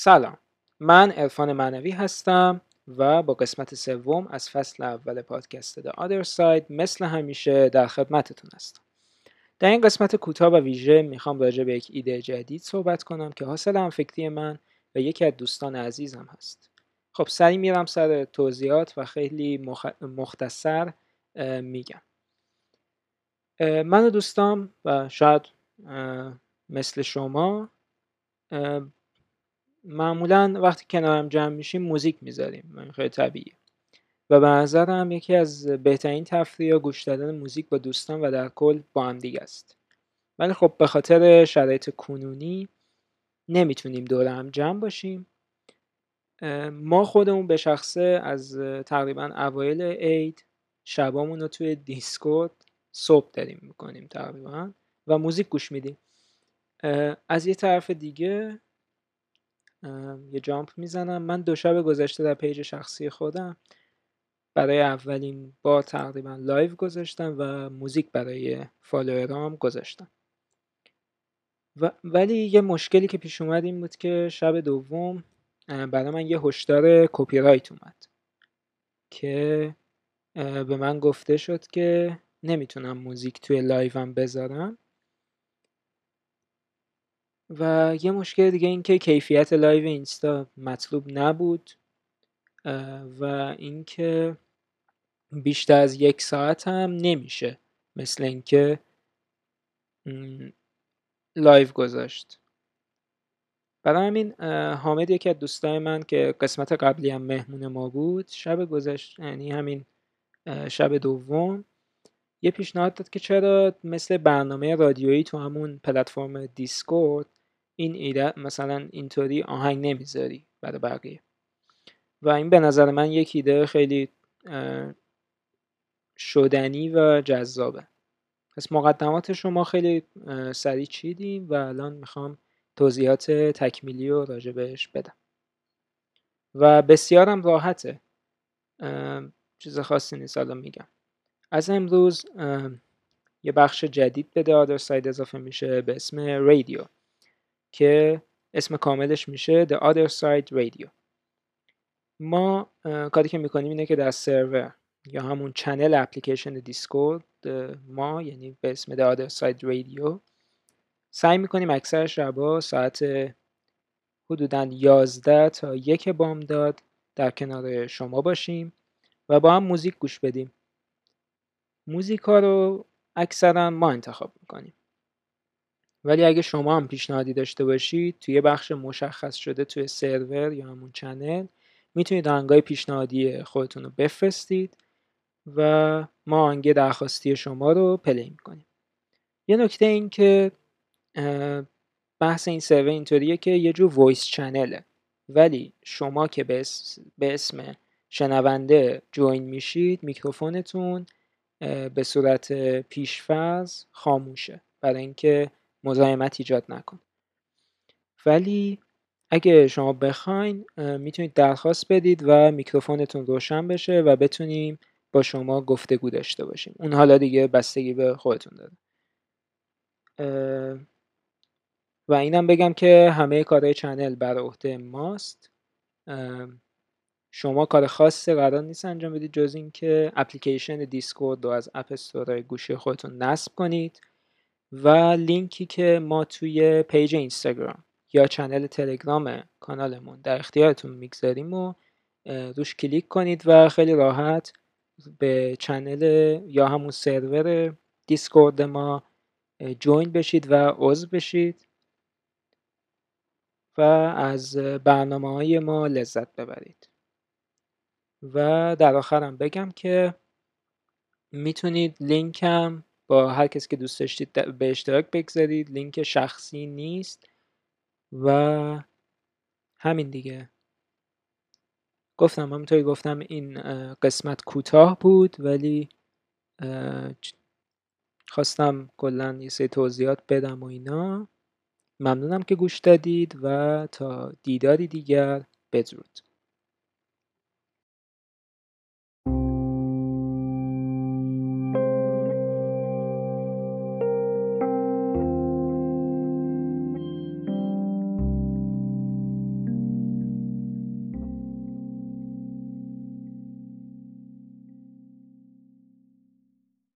سلام. من عرفان معنوی هستم و با قسمت سوم از فصل اول پادکست The Other Side مثل همیشه در خدمتتون هستم. در این قسمت کوتاه و ویژه می‌خوام راجع به یک ایده جدید صحبت کنم که حاصل هم فکری من و یکی از دوستان عزیزم هست. خب سریع میرم سر توضیحات و خیلی مختصر میگم. من و دوستام و شاید مثل شما معمولا وقتی کنارم جمع میشیم موزیک می‌ذاریم خیلی طبیعیه. و به نظرم یکی از بهترین تفریح گوش دادن موزیک با دوستان و در کل با هم دیگه است. ولی خب به خاطر شرایط کنونی نمی‌تونیم دور هم جمع باشیم. ما خودمون به شخصه از تقریبا اوایل عید شبامون رو توی دیسکورد صبح داریم می‌کنیم تقریبا و موزیک گوش میدیم. از یه طرف دیگه یه jump می‌زنم. من دو شب گذشته در page شخصی خودم برای اولین بار تقریبا live گذاشتم و موزیک برای follower ام گذاشتم. و ولی یه مشکلی که پیش اومد این بود که شب دوم برای من یه هشدار کپی رایت اومد که به من گفته شد که نمی‌تونم موزیک توی live م بذارم. و یه مشکل دیگه این که کیفیت live اینستا مطلوب نبود و اینکه بیشتر از یک ساعت هم نمیشه مثل اینکه live گذاشت. برای همین حامد یکی از دوستای من که قسمت قبلی هم مهمون ما بود شب گذشت یعنی همین شب دوم یه پیشنهاد داد که چرا مثل برنامه رادیویی تو همون پلتفرم دیسکورد این ایده مثلا اینطوری آهنگ نمی‌ذاری برای بقیه. و این به نظر من یک ایده خیلی شدنی و جذابه. پس مقدمات شما خیلی سریع چیدیم و الان می‌خوام توضیحات تکمیلی رو راجع بهش بدم. و بسیارم راحته. چیز خاصی نیست الان میگم. از امروز یه بخش جدید به The Other Side اضافه میشه به اسم رادیو که اسم کاملش میشه The Other Side Radio. ما کاری که می‌کنیم اینه که در سرور یا همون channel اپلیکیشن Discord ما یعنی به اسم The Other Side Radio سعی می‌کنیم اکثر شبا ساعت حدودا 11 تا یک بامداد در کنار شما باشیم و با هم موزیک گوش بدیم. موزیک ها رو اکثرا ما انتخاب می‌کنیم. ولی اگه شما هم پیشنهادی داشته باشید توی بخش مشخص شده توی سرور یا همون چنل می‌تونید آهنگای پیشنهادی خودتون رو بفرستید و ما آهنگ درخواستی شما رو play می‌کنیم. یه نکته این که بحث این سرور اینطوریه که یه جور voice channel ه. ولی شما که به اسم شنونده join میشید میکروفونتون به صورت پیش‌فرض خاموشه. برای اینکه مزاحمت ایجاد نکن. ولی اگه شما بخواین می‌تونید درخواست بدید و میکروفونتون روشن بشه و بتونیم با شما گفتگو داشته باشیم. اون حالا دیگه بستگی به خودتون داره. و اینم بگم که همه کارهای channel بر عهده ماست. شما کار خاصی قرار نیست انجام بدید جز اینکه اپلیکیشن Discord رو از App Store گوشی خودتون نصب کنید. و لینکی که ما توی page اینستاگرام یا channel تلگرام کانالمون در اختیارتون می‌گذاریم و روش کلیک کنید و خیلی راحت به channel یا همون سرور دیسکورد ما join بشید و عضو بشید و از برنامه های ما لذت ببرید. و در آخرم بگم که می‌تونید لینکم با هر کسی که دوست داشتید به اشتراک بگذارید لینک شخصی نیست و همین دیگه. گفتم همونطوری گفتم این قسمت کوتاه بود ولی خواستم کلا یه سری توضیحات بدم و اینا. ممنونم که گوش دادید و تا دیداری دیگر بدرود.